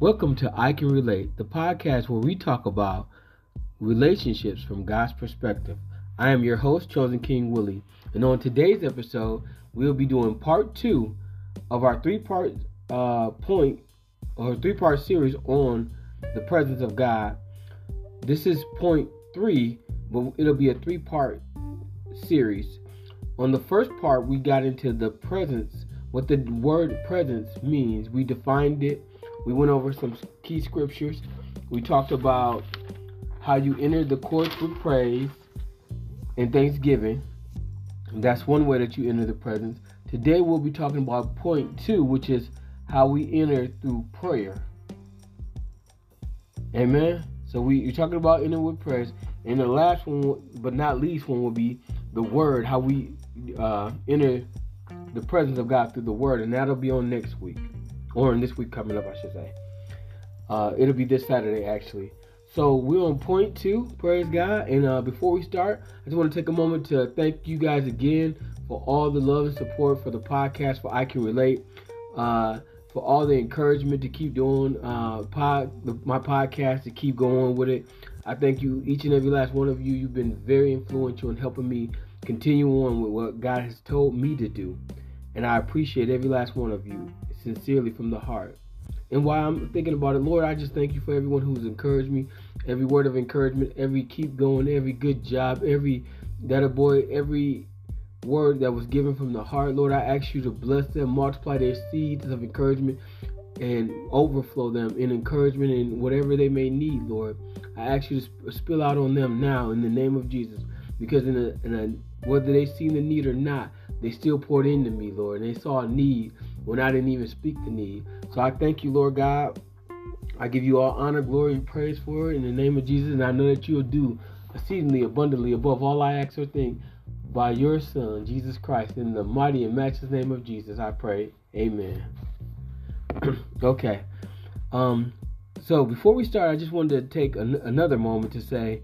Welcome to I Can Relate, the podcast where we talk about relationships from God's perspective. I am your host, Chosen King Willie, and on today's episode, we'll be doing part two of our three part uh, point or three part series on the presence of God. This is point three, but it'll be a three part series. On the first part, we got into the presence, what the word presence means. We defined it we went over some key scriptures. We talked about how you enter the courts with praise and thanksgiving. That's one way that you enter the presence. Today we'll be talking about point two, which is how we enter through prayer. Amen. So we you're talking about entering with praise, and the last one, but not least one, will be the word. How we uh, enter the presence of God through the word, and that'll be on next week or in this week coming up, I should say. Uh, it'll be this Saturday actually. So we're on point two, praise God. And uh, before we start, I just want to take a moment to thank you guys again for all the love and support for the podcast, for I Can Relate, uh, for all the encouragement to keep doing uh, pod, my podcast, to keep going with it. I thank you, each and every last one of you. You've been very influential in helping me continue on with what God has told me to do. And I appreciate every last one of you sincerely from the heart. And while I'm thinking about it, Lord, I just thank you for everyone who's encouraged me, every word of encouragement, every keep going, every good job, every that a boy, every word that was given from the heart. Lord, I ask you to bless them, multiply their seeds of encouragement, and overflow them in encouragement and whatever they may need, Lord. I ask you to spill out on them now in the name of Jesus. Because in a, in a whether they seen the need or not, they still poured into me, Lord. And they saw a need when I didn't even speak the need. So I thank you, Lord God. I give you all honor, glory, and praise for it in the name of Jesus. And I know that you'll do exceedingly abundantly above all I ask or think by your Son, Jesus Christ. In the mighty and matchless name of Jesus, I pray. Amen. okay. Um, so before we start, I just wanted to take an- another moment to say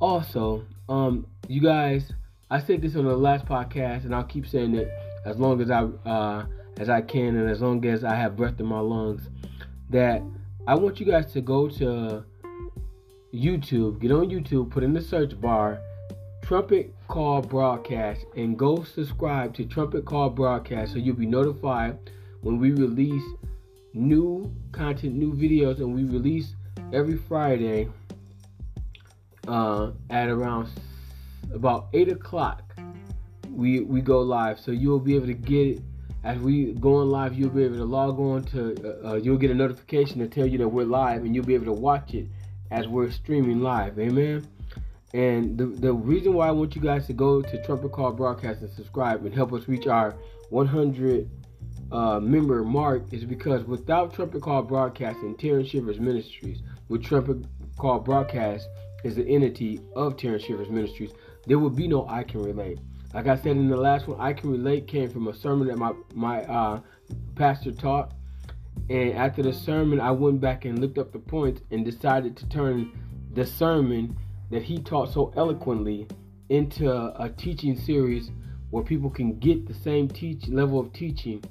also, um, you guys, I said this on the last podcast, and I'll keep saying it as long as I uh, as I can and as long as I have breath in my lungs. That I want you guys to go to YouTube, get on YouTube, put in the search bar Trumpet Call Broadcast, and go subscribe to Trumpet Call Broadcast so you'll be notified when we release new content, new videos, and we release every Friday uh, at around about eight o'clock. We we go live, so you'll be able to get it as we go on live. You'll be able to log on to. Uh, uh, you'll get a notification to tell you that we're live, and you'll be able to watch it as we're streaming live. Amen. And the, the reason why I want you guys to go to Trumpet Call Broadcast and subscribe and help us reach our 100 uh, member mark is because without Trumpet Call Broadcast and Terrence Shivers Ministries, with Trumpet Call Broadcast is the entity of Terrence Shivers Ministries, there would be no I Can Relate. Like I said in the last one, I Can Relate came from a sermon that my, my uh, pastor taught. And after the sermon, I went back and looked up the points and decided to turn the sermon that he taught so eloquently into a teaching series where people can get the same teach level of teaching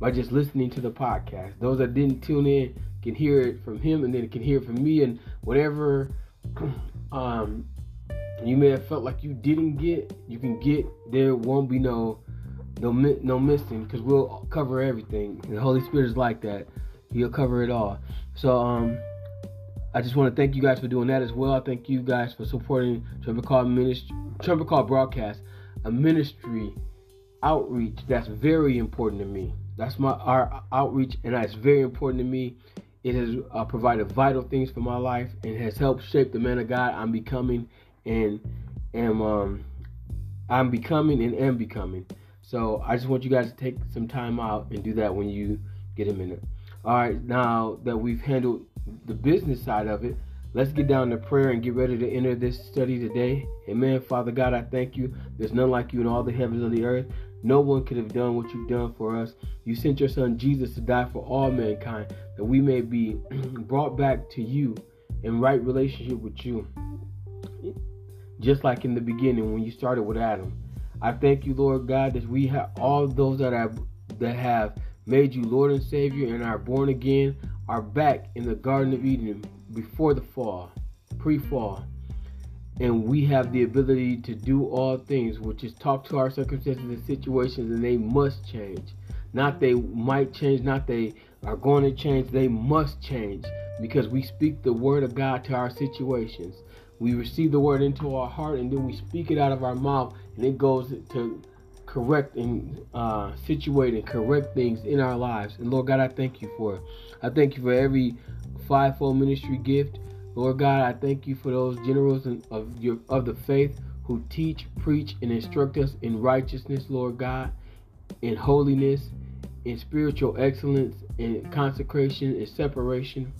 by just listening to the podcast. Those that didn't tune in can hear it from him, and then can hear it from me, and whatever um, you may have felt like you didn't get, you can get. There won't be no no no missing because we'll cover everything. And the Holy Spirit is like that; He'll cover it all. So um, I just want to thank you guys for doing that as well. I thank you guys for supporting Trumpet Call Ministry, Trumpet Call Broadcast, a ministry outreach that's very important to me. That's my our outreach, and that's very important to me. It has uh, provided vital things for my life and has helped shape the man of God I'm becoming and am um, I'm becoming and am becoming. So I just want you guys to take some time out and do that when you get a minute. All right, now that we've handled the business side of it, let's get down to prayer and get ready to enter this study today. Amen. Father God, I thank you. There's none like you in all the heavens of the earth. No one could have done what you've done for us. You sent your son Jesus to die for all mankind, that we may be brought back to you in right relationship with you just like in the beginning when you started with Adam. I thank you, Lord God, that we have all those that have that have made you Lord and Savior and are born again. are back in the Garden of Eden before the fall, pre fall. And we have the ability to do all things, which is talk to our circumstances and situations, and they must change. Not they might change, not they are going to change, they must change because we speak the word of God to our situations. We receive the word into our heart and then we speak it out of our mouth and it goes to correct and uh, situate and correct things in our lives. And Lord God, I thank you for it. I thank you for every fivefold ministry gift. Lord God, I thank you for those generals of your of the faith who teach, preach, and instruct us in righteousness, Lord God, in holiness, in spiritual excellence, in consecration, and separation.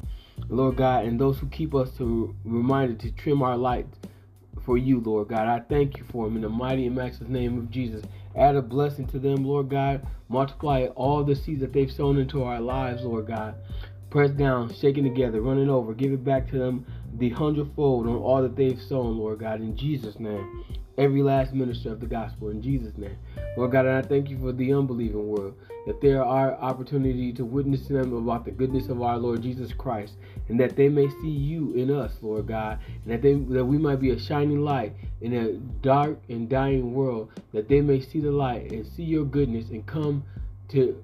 Lord God, and those who keep us to reminded to trim our light for you, Lord God. I thank you for them in the mighty and matchless name of Jesus. Add a blessing to them, Lord God. Multiply all the seeds that they've sown into our lives, Lord God. Press down, shaking together, running over. Give it back to them the hundredfold on all that they've sown, Lord God, in Jesus' name. Every last minister of the gospel, in Jesus' name. Lord God, and I thank you for the unbelieving world, that there are opportunity to witness to them about the goodness of our Lord Jesus Christ, and that they may see you in us, Lord God, and that they that we might be a shining light in a dark and dying world, that they may see the light and see your goodness and come to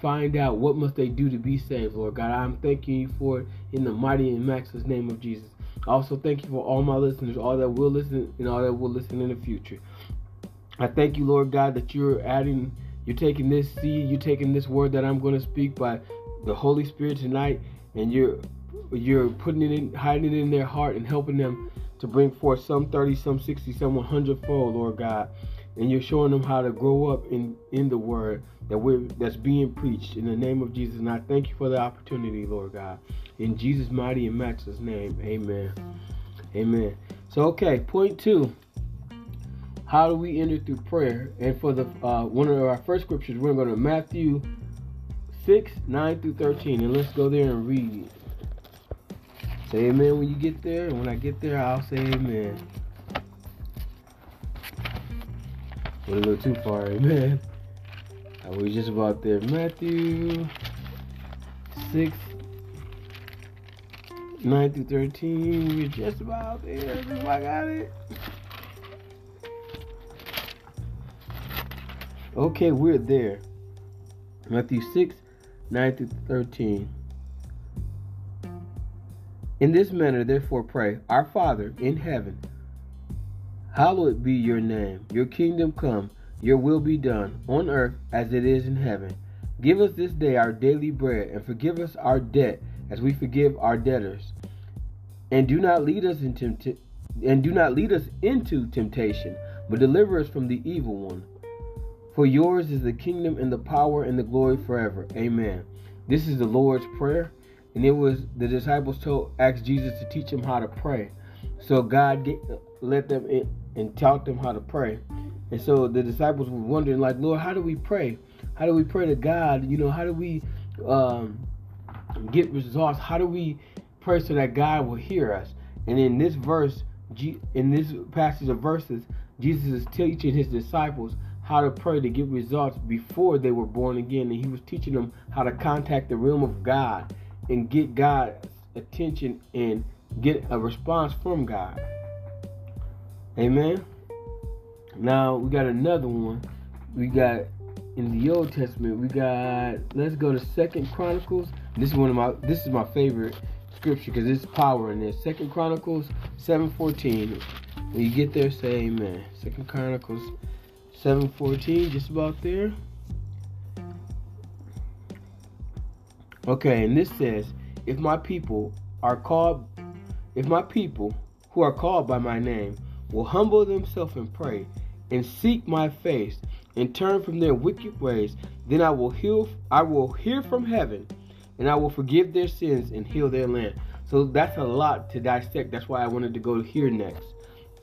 find out what must they do to be saved, Lord God. I'm thanking you for it in the mighty and matchless name of Jesus. Also thank you for all my listeners, all that will listen and all that will listen in the future. I thank you, Lord God, that you're adding, you're taking this seed, you're taking this word that I'm going to speak by the Holy Spirit tonight, and you're you're putting it in, hiding it in their heart, and helping them to bring forth some 30, some 60, some 100 fold, Lord God. And you're showing them how to grow up in in the word that we're that's being preached in the name of Jesus. And I thank you for the opportunity, Lord God. In Jesus' mighty and matchless name, Amen. Amen. So okay, point two how do we enter through prayer? And for the uh, one of our first scriptures, we're going to Matthew 6, 9 through 13. And let's go there and read. Say amen when you get there. And when I get there, I'll say amen. Went a little too far, amen. I was just about there. Matthew 6, 9 through 13. We're just about there. I got it. Okay, we're there. Matthew 6, 9 through 13. In this manner, therefore, pray Our Father in heaven, hallowed be your name. Your kingdom come, your will be done, on earth as it is in heaven. Give us this day our daily bread, and forgive us our debt as we forgive our debtors. And do not lead us into tempt- and do not lead us into temptation, but deliver us from the evil one. For yours is the kingdom and the power and the glory forever. Amen. This is the Lord's Prayer. And it was the disciples told asked Jesus to teach them how to pray. So God get, let them in and taught them how to pray. And so the disciples were wondering, like, Lord, how do we pray? How do we pray to God? You know, how do we um, get results? How do we pray so that God will hear us? And in this verse, in this passage of verses, Jesus is teaching his disciples how to pray to get results before they were born again. And he was teaching them how to contact the realm of God and get God's attention and get a response from God. Amen. Now we got another one. We got in the Old Testament. We got let's go to Second Chronicles. This is one of my this is my favorite scripture because it's power in this. Second Chronicles seven fourteen. When you get there, say Amen. Second Chronicles 714, just about there. Okay, and this says, if my people are called, if my people who are called by my name will humble themselves and pray and seek my face and turn from their wicked ways, then I will heal, I will hear from heaven and I will forgive their sins and heal their land. So that's a lot to dissect. That's why I wanted to go here next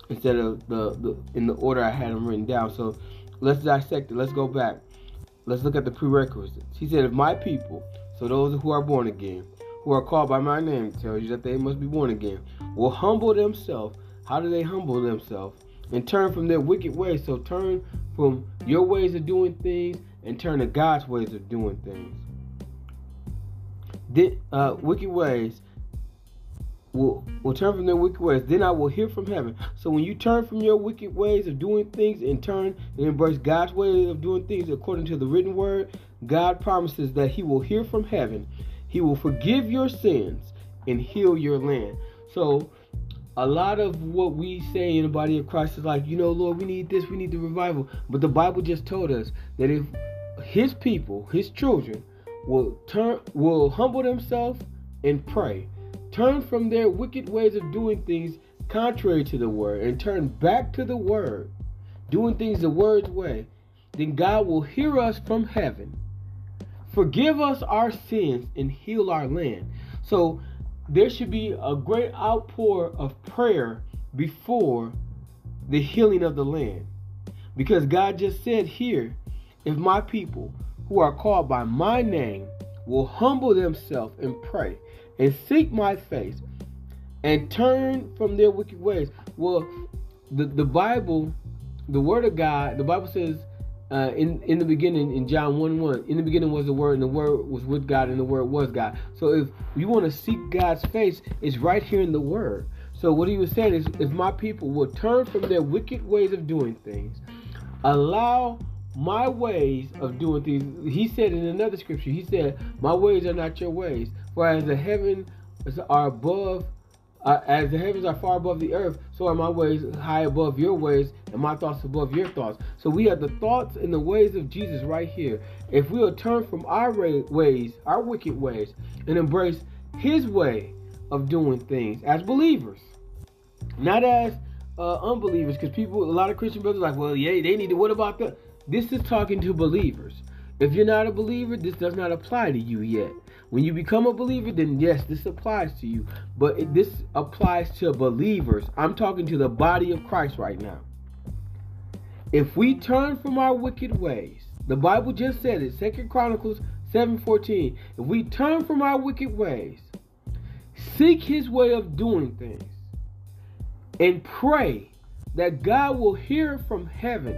instead of the, the in the order I had them written down. So let's dissect it. Let's go back. Let's look at the prerequisites. He said, If my people, so those who are born again, who are called by my name, tells you that they must be born again, will humble themselves. How do they humble themselves? And turn from their wicked ways. So turn from your ways of doing things and turn to God's ways of doing things. then, uh, wicked ways will will turn from their wicked ways. Then I will hear from heaven. So when you turn from your wicked ways of doing things and turn and embrace God's way of doing things according to the written word, God promises that He will hear from heaven. He will forgive your sins and heal your land. So a lot of what we say in the body of Christ is like, you know, Lord, we need this, we need the revival. But the Bible just told us that if his people, his children, will turn will humble themselves and pray, turn from their wicked ways of doing things contrary to the word, and turn back to the word, doing things the word's way, then God will hear us from heaven, forgive us our sins, and heal our land. So there should be a great outpour of prayer before the healing of the land. Because God just said here, if my people who are called by my name will humble themselves and pray and seek my face and turn from their wicked ways. Well, the, the Bible, the Word of God, the Bible says uh, in, in the beginning, in John 1 1, in the beginning was the Word, and the Word was with God, and the Word was God. So if you want to seek God's face, it's right here in the Word. So what he was saying is, if my people will turn from their wicked ways of doing things, allow my ways of doing things. He said in another scripture, he said, My ways are not your ways. For as the heavens are above, uh, as the heavens are far above the earth, so are my ways high above your ways, and my thoughts above your thoughts. So we have the thoughts and the ways of Jesus right here. If we will turn from our ways, our wicked ways, and embrace his way of doing things as believers, not as uh, unbelievers, because people, a lot of Christian brothers, like, well, yeah, they need to. What about that? This is talking to believers. If you're not a believer, this does not apply to you yet. When you become a believer, then yes, this applies to you. But it, this applies to believers. I'm talking to the body of Christ right now. If we turn from our wicked ways, the Bible just said it, Second Chronicles 7:14. If we turn from our wicked ways, seek his way of doing things, and pray that God will hear from heaven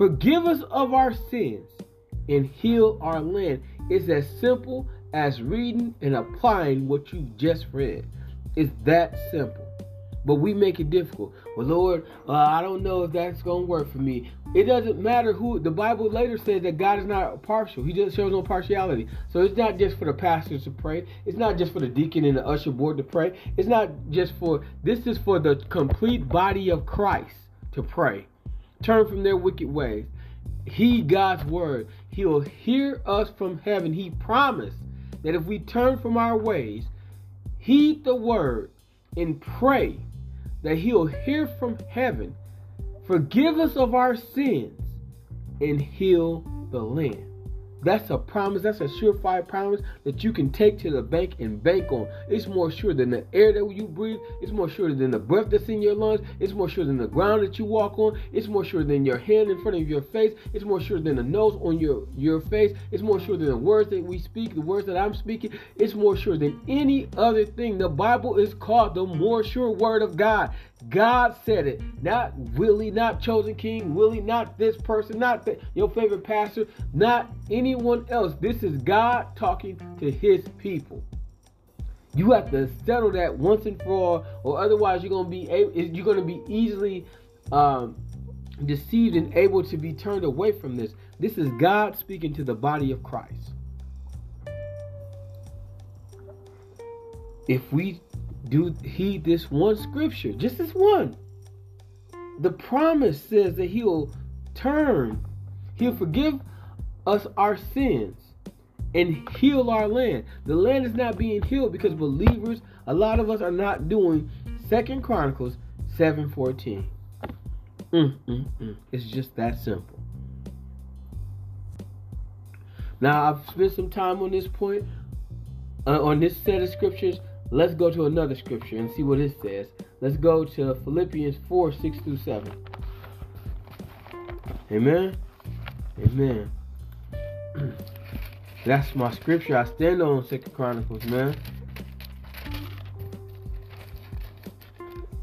Forgive us of our sins and heal our land. It's as simple as reading and applying what you just read. It's that simple. But we make it difficult. Well, Lord, uh, I don't know if that's going to work for me. It doesn't matter who. The Bible later says that God is not partial. He just shows no partiality. So it's not just for the pastors to pray. It's not just for the deacon and the usher board to pray. It's not just for. This is for the complete body of Christ to pray turn from their wicked ways. Heed God's word. He'll hear us from heaven. He promised that if we turn from our ways, heed the word, and pray that He'll hear from heaven, forgive us of our sins, and heal the land. That's a promise. That's a surefire promise that you can take to the bank and bank on. It's more sure than the air that you breathe. It's more sure than the breath that's in your lungs. It's more sure than the ground that you walk on. It's more sure than your hand in front of your face. It's more sure than the nose on your, your face. It's more sure than the words that we speak, the words that I'm speaking. It's more sure than any other thing. The Bible is called the more sure word of God. God said it, not Willie, not chosen king, Willie, not this person, not the, your favorite pastor, not anyone else. This is God talking to his people. You have to settle that once and for all, or otherwise you're gonna be able, you're gonna be easily um, deceived and able to be turned away from this. This is God speaking to the body of Christ. If we do heed this one scripture, just this one. The promise says that he'll turn, he'll forgive us our sins and heal our land. The land is not being healed because believers, a lot of us are not doing Second Chronicles 7:14. Mm, mm, mm. It's just that simple. Now I've spent some time on this point, uh, on this set of scriptures. Let's go to another scripture and see what it says. Let's go to Philippians 4 6 through 7. Amen. Amen. That's my scripture. I stand on Second Chronicles, man.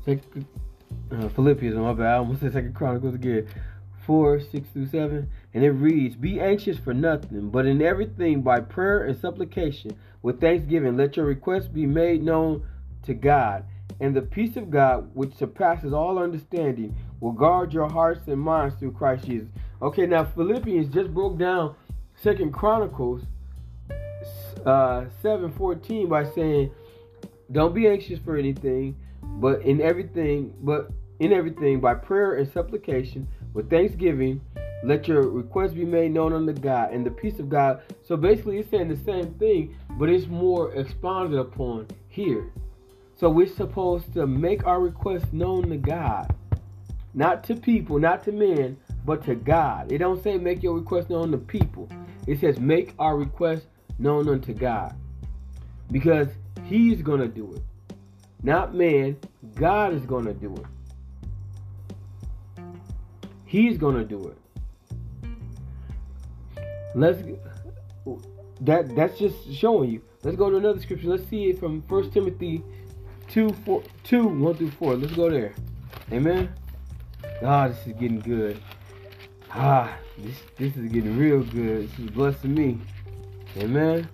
Second, uh, Philippians, my bad. I almost said Second Chronicles again. 4 6 through 7. And it reads, Be anxious for nothing, but in everything by prayer and supplication, with thanksgiving, let your requests be made known to God. And the peace of God, which surpasses all understanding, will guard your hearts and minds through Christ Jesus. Okay, now Philippians just broke down Second Chronicles uh, 7:14 by saying, "Don't be anxious for anything, but in everything, but in everything by prayer and supplication with thanksgiving, let your requests be made known unto God, and the peace of God." So basically, it's saying the same thing, but it's more expounded upon here. So we're supposed to make our requests known to God, not to people, not to men, but to God. It don't say make your request known to people. It says make our request known unto God. Because he's to do it. Not man, God is to do it. He's going to do it. Let's that that's just showing you. Let's go to another scripture. Let's see it from 1 Timothy 2, 4, 2 1 through 4. Let's go there. Amen. Ah, this is getting good. Ah, this this is getting real good. This is blessing me. Amen.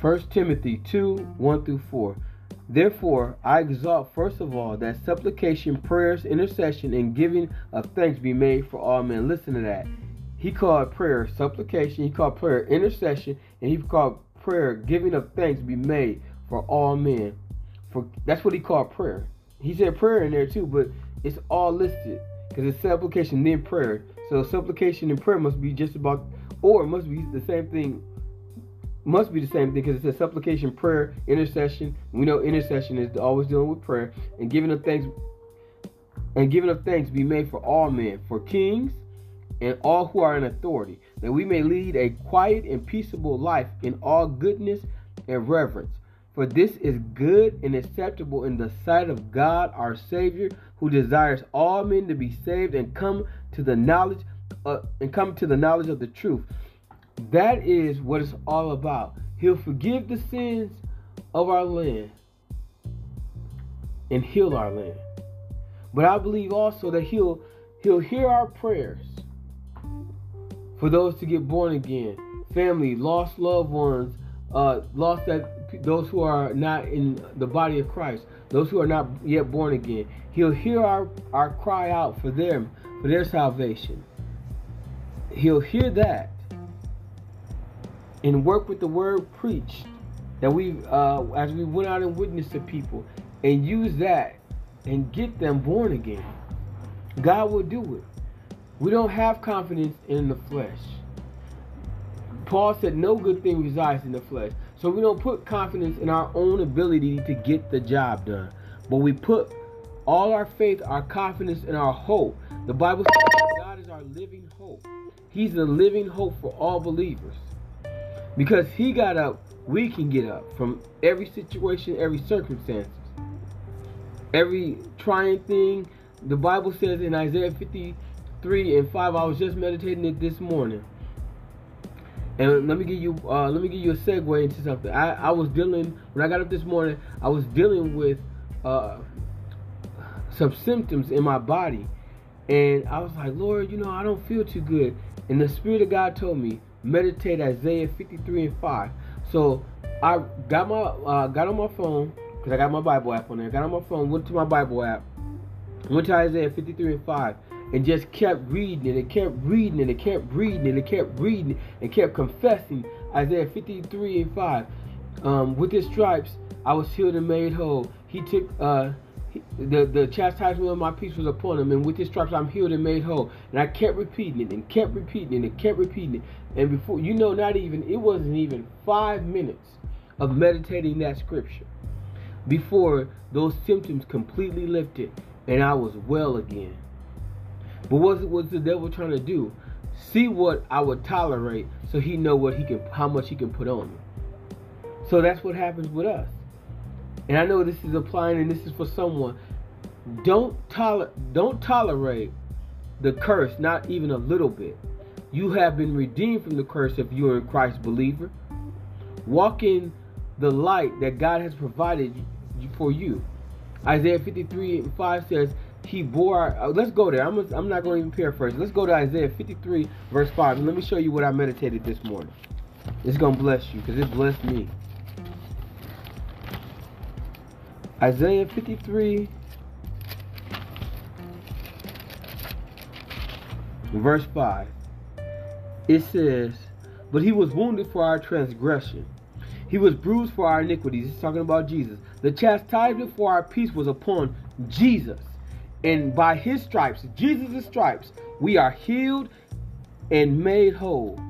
1 Timothy 2 1 through 4. Therefore, I exalt first of all that supplication, prayers, intercession, and giving of thanks be made for all men. Listen to that. He called prayer supplication, he called prayer intercession, and he called prayer giving of thanks be made for all men. For that's what he called prayer. He said prayer in there too, but it's all listed because it's supplication then prayer. So supplication and prayer must be just about, or it must be the same thing. Must be the same thing because it says supplication, prayer, intercession. We know intercession is always dealing with prayer and giving of thanks. And giving of thanks be made for all men, for kings, and all who are in authority, that we may lead a quiet and peaceable life in all goodness and reverence. For this is good and acceptable in the sight of God our Savior, who desires all men to be saved and come to the knowledge uh, and come to the knowledge of the truth. That is what it's all about. He'll forgive the sins of our land and heal our land. But I believe also that he'll he'll hear our prayers for those to get born again, family, lost loved ones, uh, lost that those who are not in the body of Christ, those who are not yet born again. He'll hear our, our cry out for them, for their salvation. He'll hear that and work with the word preached that we uh, as we went out and witnessed to people and use that and get them born again. God will do it. We don't have confidence in the flesh. Paul said, No good thing resides in the flesh. So we don't put confidence in our own ability to get the job done. But we put all our faith, our confidence, and our hope. The Bible says God is our living hope. He's the living hope for all believers. Because He got up, we can get up from every situation, every circumstance, every trying thing. The Bible says in Isaiah 53 and 5. I was just meditating it this morning. And let me give you uh, let me give you a segue into something. I, I was dealing when I got up this morning, I was dealing with uh, some symptoms in my body. And I was like, Lord, you know, I don't feel too good. And the Spirit of God told me, meditate Isaiah 53 and 5. So I got my uh, got on my phone, because I got my Bible app on there. Got on my phone, went to my Bible app, went to Isaiah 53 and 5 and just kept reading and it kept reading and it kept reading and it kept reading and kept confessing Isaiah 53 and 5. Um, with his stripes, I was healed and made whole. He took uh, he, the the chastisement of my peace was upon him, and with his stripes I'm healed and made whole. And I kept repeating it and kept repeating it and kept repeating it. And before you know, not even it wasn't even five minutes of meditating that scripture before those symptoms completely lifted and I was well again. But what was the devil trying to do? See what I would tolerate, so he know what he can, how much he can put on me. So that's what happens with us. And I know this is applying, and this is for someone. Don't tolerate, don't tolerate the curse, not even a little bit. You have been redeemed from the curse if you are in Christ believer. Walk in the light that God has provided for you. Isaiah 53 and 5 says, he bore. Our, uh, let's go there. I'm, I'm not going to even paraphrase. Let's go to Isaiah 53, verse 5. And let me show you what I meditated this morning. It's going to bless you because it blessed me. Isaiah 53, verse 5. It says, But he was wounded for our transgression, he was bruised for our iniquities. He's talking about Jesus. The chastisement for our peace was upon Jesus. And by his stripes, Jesus' stripes, we are healed and made whole.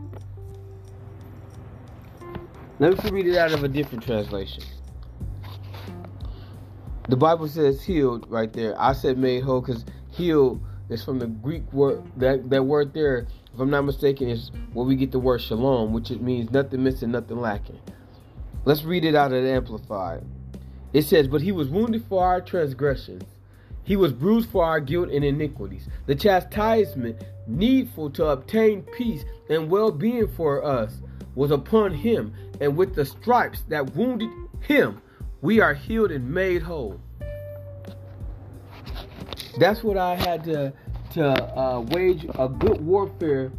Let me read it out of a different translation. The Bible says healed right there. I said made whole because healed is from the Greek word. That, that word there, if I'm not mistaken, is where we get the word shalom, which it means nothing missing, nothing lacking. Let's read it out of the Amplified. It says, But he was wounded for our transgressions he was bruised for our guilt and iniquities. The chastisement needful to obtain peace and well being for us was upon him, and with the stripes that wounded him, we are healed and made whole. That's what I had to to uh, wage a good warfare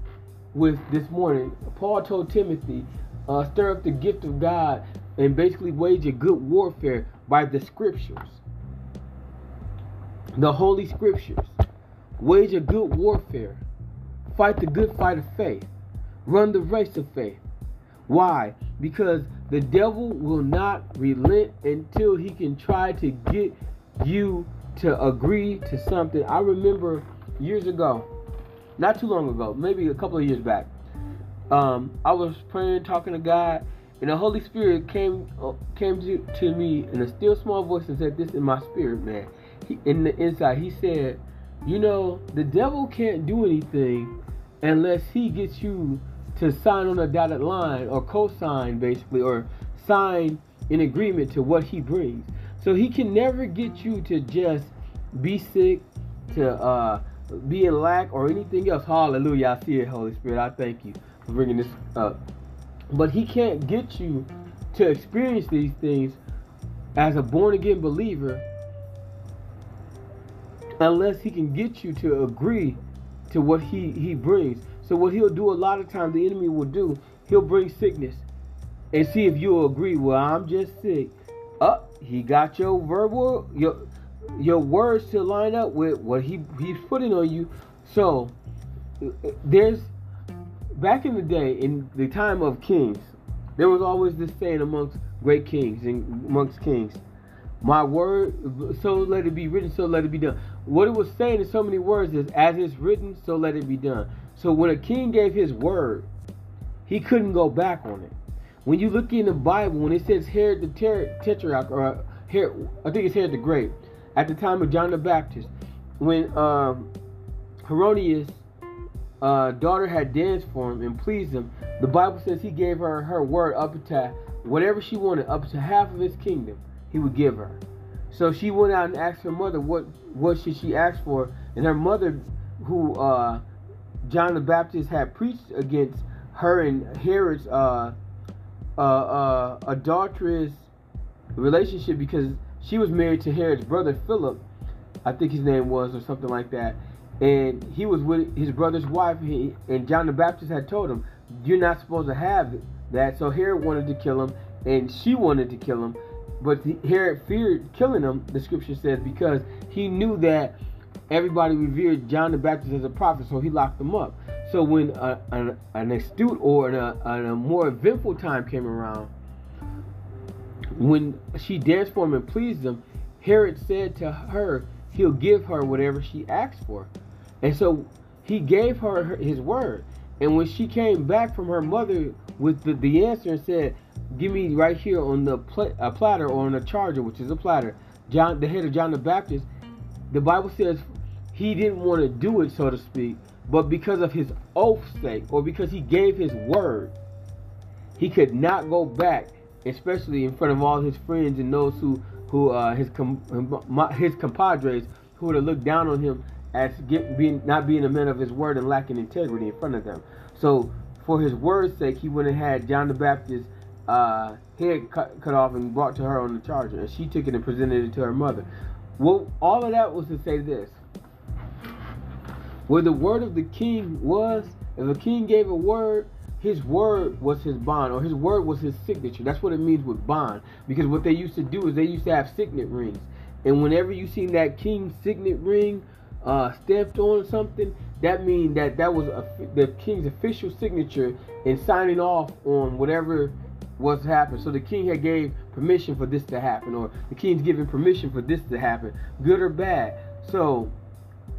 with this morning. Paul told Timothy, uh, stir up the gift of God and basically wage a good warfare by the scriptures the Holy Scriptures. Wage a good warfare. Fight the good fight of faith. Run the race of faith. Why? Because the devil will not relent until he can try to get you to agree to something. I remember years ago, not too long ago, maybe a couple of years back, um, I was praying, talking to God, and the Holy Spirit came uh, came to, to me in a still small voice and said, "This in my spirit, man." he, in the inside, he said, you know, the devil can't do anything unless he gets you to sign on a dotted line or co-sign basically or sign in agreement to what he brings. So he can never get you to just be sick, to uh, be in lack or anything else. Hallelujah. I see it, Holy Spirit. I thank you for bringing this up. But he can't get you to experience these things as a born again believer unless he can get you to agree to what he, he brings. So what he'll do a lot of times the enemy will do, he'll bring sickness and see if you'll agree. Well, I'm just sick. Up, uh, he got your verbal your your words to line up with what he he's putting on you. So there's back in the day, in the time of kings, there was always this saying amongst great kings and amongst kings. My word, so let it be written, so let it be done. What it was saying in so many words is, as it's written, so let it be done. So when a king gave his word, he couldn't go back on it. When you look in the Bible, when it says Herod the Tetrarch, or Herod, I think it's Herod the Great, at the time of John the Baptist, when um, Herodias' uh, daughter had danced for him and pleased him, the Bible says he gave her her word up to whatever she wanted, up to half of his kingdom he would give her. So she went out and asked her mother what what should she ask for, and her mother, who uh, John the Baptist had preached against her and Herod's uh, uh, uh, adulterous relationship because she was married to Herod's brother Philip, I think his name was or something like that, and he was with his brother's wife. He, and John the Baptist had told him, "You're not supposed to have that." So Herod wanted to kill him, and she wanted to kill him. But Herod feared killing him, the scripture says, because he knew that everybody revered John the Baptist as a prophet, so he locked him up. So when a, an, an, astute or a, a more eventful time came around, when she danced for him and pleased him, Herod said to her, he'll give her whatever she asks for. And so he gave her his word. And when she came back from her mother with the, the answer and said, give me right here on the pl- a platter or on a charger, which is a platter. John, the head of John the Baptist, the Bible says he didn't want to do it, so to speak, but because of his oath's sake, or because he gave his word, he could not go back, especially in front of all his friends and those who, who uh, his com- his compadres who would have looked down on him as get, being not being a man of his word and lacking integrity in front of them. So, for his word's sake, he went and had John the Baptist uh, head cut, cut off and brought to her on the charger. And she took it and presented it to her mother. Well, all of that was to say this. Where the word of the king was, if a king gave a word, his word was his bond, or his word was his signature. That's what it means with bond. Because what they used to do is they used to have signet rings. And whenever you seen that king's signet ring uh, stamped on something, that means that that was a, the king's official signature in signing off on whatever was happening. So the king had gave permission for this to happen, or the king's giving permission for this to happen, good or bad. So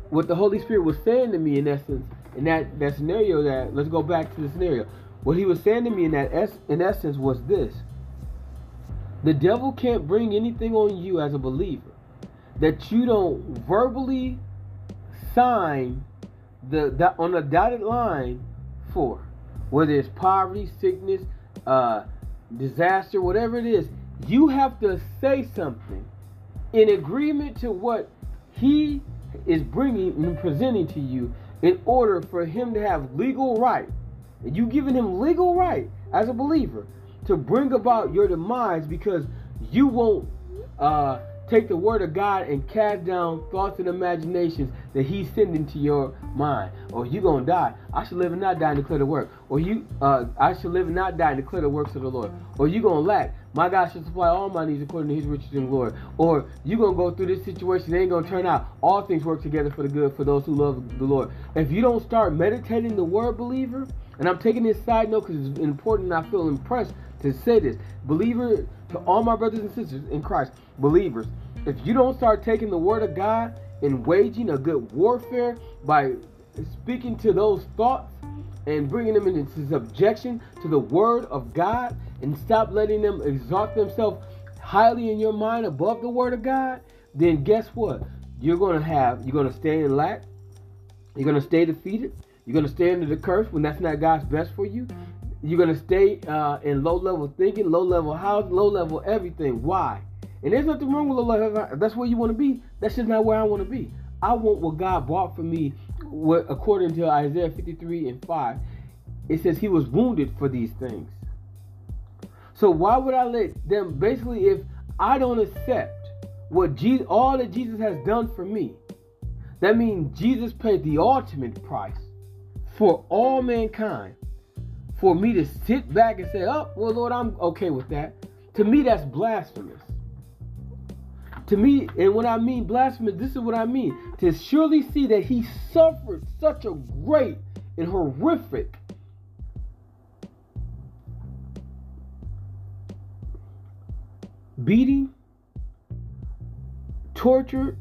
what the Holy Spirit was saying to me in essence, in that, that scenario that let's go back to the scenario. What he was saying to me in that es- in essence was this. The devil can't bring anything on you as a believer that you don't verbally sign the that on a dotted line for, whether it's poverty, sickness, uh, disaster, whatever it is, you have to say something in agreement to what he is bringing and presenting to you in order for him to have legal right. And you giving him legal right as a believer to bring about your demise because you won't uh, take the word of God and cast down thoughts and imaginations that He's sending to your mind. Or you gonna die. I should live and not die and declare the work. Or you, uh, I should live and not die and declare the works of the Lord. Or you gonna lack. My God should supply all my needs according to His riches and glory. Or you're gonna go through this situation, it ain't gonna turn out. All things work together for the good for those who love the Lord. If you don't start meditating the word, believer, and I'm taking this side note because it's important. I feel impressed to say this, believer, to all my brothers and sisters in Christ, believers if you don't start taking the word of God and waging a good warfare by speaking to those thoughts and bringing them into subjection to the word of God and stop letting them exalt themselves highly in your mind above the word of God, then guess what? You're to have, you're to stay in lack. You're to stay defeated. You're to stay under the curse when that's not God's best for you. You're to stay uh, in low level thinking, low level house, low level everything. Why? And there's nothing wrong with a life. If that's where you want to be, that's just not where I want to be. I want what God bought for me, according to Isaiah 53 and 5. It says he was wounded for these things. So why would I let them, basically, if I don't accept what Jesus, all that Jesus has done for me, that means Jesus paid the ultimate price for all mankind. For me to sit back and say, oh, well, Lord, I'm okay with that. To me, that's blasphemous. To me, and when I mean blasphemous, this is what I mean. To surely see that he suffered such a great and horrific beating, tortured,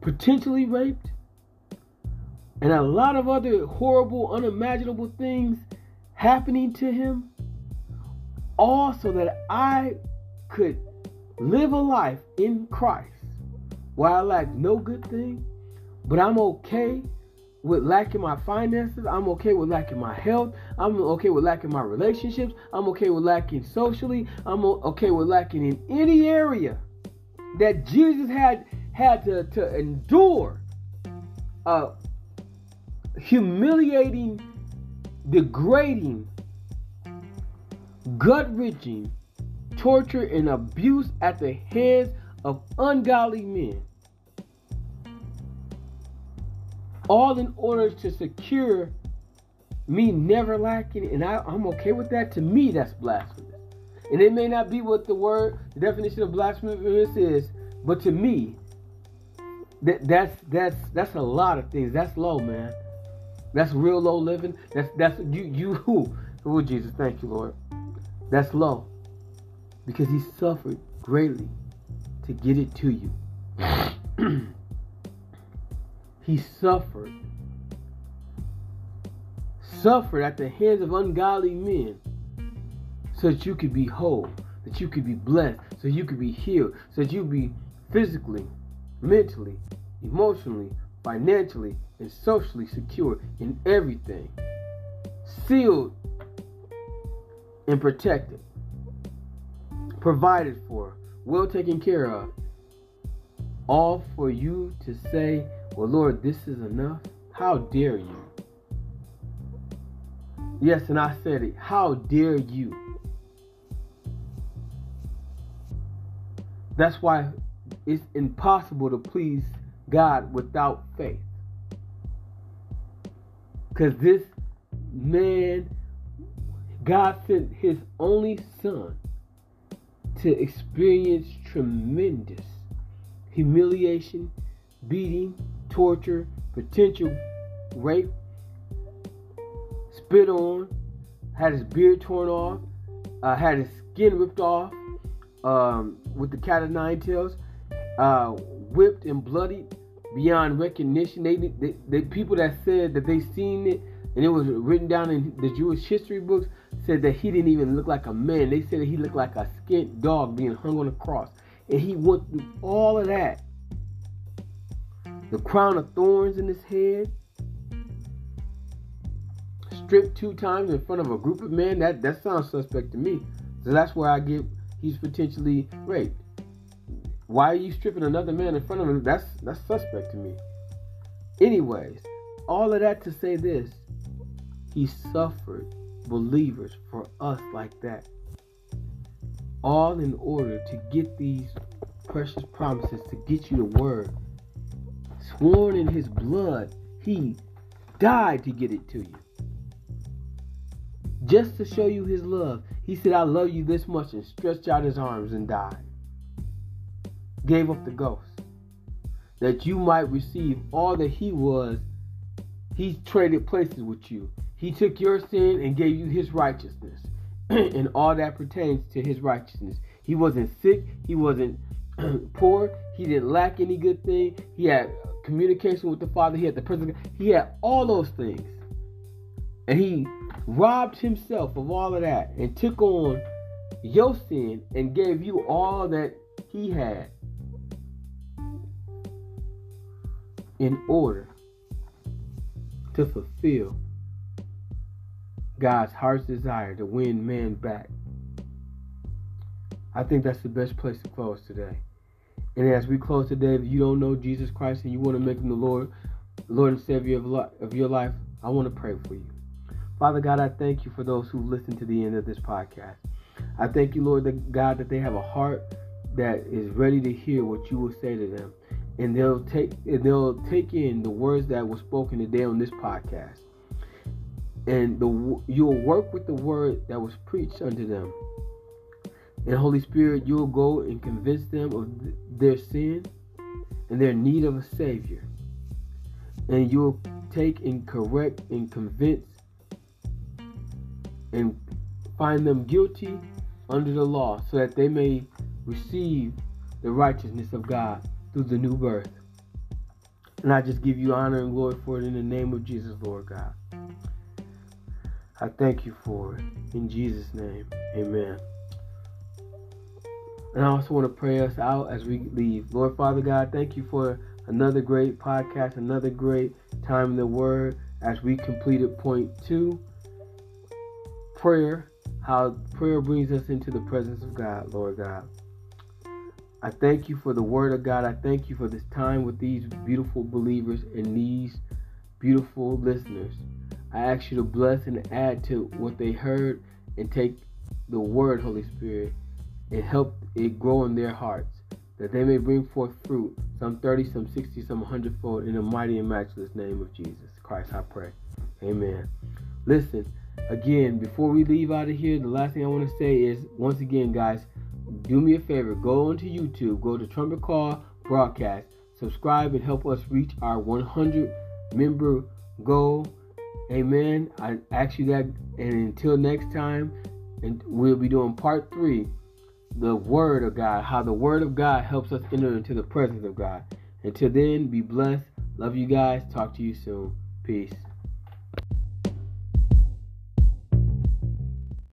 potentially raped, and a lot of other horrible, unimaginable things happening to him, all so that I could live a life in Christ where I lack no good thing, but I'm okay with lacking my finances. I'm okay with lacking my health. I'm okay with lacking my relationships. I'm okay with lacking socially. I'm okay with lacking in any area that Jesus had had to, to endure uh, humiliating, degrading, gut wrenching torture, and abuse at the hands of ungodly men. All in order to secure me never lacking, and I, I'm okay with that. To me, that's blasphemous. And it may not be what the word, the definition of blasphemous is, but to me, that, that's that's that's a lot of things. That's low, man. That's real low living. That's that's you you who oh Jesus, thank you, Lord. That's low because he suffered greatly to get it to you. he suffered. Suffered at the hands of ungodly men so that you could be whole, that you could be blessed, so you could be healed, so that you be physically, mentally, emotionally, financially, and socially secure in everything. Sealed and protected provided for, well taken care of. All for you to say, Well, Lord, this is enough? How dare you? Yes, and I said it. How dare you? That's why it's impossible to please God without faith. Because this man, God sent his only son to experience tremendous humiliation, beating, torture, potential rape, spit on, had his beard torn off, uh, had his skin ripped off um, with the cat of nine tails, uh, whipped and bloodied beyond recognition. They, they, they people that said that they seen it and it was written down in the Jewish history books said that he didn't even look like a man. They said that he looked like a skint dog being hung on a cross. And he went through all of that. The crown of thorns in his head, stripped two times in front of a group of men, that, that sounds suspect to me. So that's where I get he's potentially raped. Why are you stripping another man in front of him? That's that's suspect to me. Anyways, all of that to say this, he suffered believers for us like that. All in order to get these precious promises, to get you the word. Sworn in his blood, he died to get it to you just to show you his love. He said, I love you this much, and stretched out his arms and died. Gave up the ghost. That you might receive all that he was. He traded places with you. He took your sin and gave you his righteousness. and all that pertains to his righteousness. He wasn't sick. He wasn't poor. He didn't lack any good thing. He had communication with the Father. He had the presence. He had all those things. And he robbed himself of all of that and took on your sin and gave you all that he had in order to fulfill God's heart's desire to win man back. I think that's the best place to close today. And as we close today, if you don't know Jesus Christ and you want to make him the Lord, Lord and Savior of, of your life, I want to pray for you. Father God, I thank you for those who listen to the end of this podcast. I thank you, Lord that God, that they have a heart that is ready to hear what you will say to them. And they'll take and they'll take in the words that were spoken today on this podcast. And the you'll work with the word that was preached unto them. And Holy Spirit, you'll go and convince them of their sin and their need of a Savior. And you'll take and correct and convince and find them guilty under the law so that they may receive the righteousness of God through the new birth. And I just give you honor and glory for it in the name of Jesus, Lord God. I thank you for it. In Jesus' name, amen. And I also want to pray us out as we leave. Lord Father God, thank you for another great podcast, another great time in the Word as we completed point two prayer, how prayer brings us into the presence of God, Lord God. I thank you for the word of God. I thank you for this time with these beautiful believers and these beautiful listeners. I ask you to bless and add to what they heard and take the word, Holy Spirit, and help it grow in their hearts, that they may bring forth fruit, some 30, some 60, some 100 fold, in the mighty and matchless name of Jesus Christ, I pray. Amen. Listen, again, before we leave out of here, the last thing I want to say is once again, guys, do me a favor. Go onto YouTube, go to Trumpet Call Broadcast, subscribe, and help us reach our 100 member goal. Amen. I ask you that, and until next time, and we'll be doing part three the Word of God, how the Word of God helps us enter into the presence of God. Until then, be blessed. Love you guys. Talk to you soon. Peace.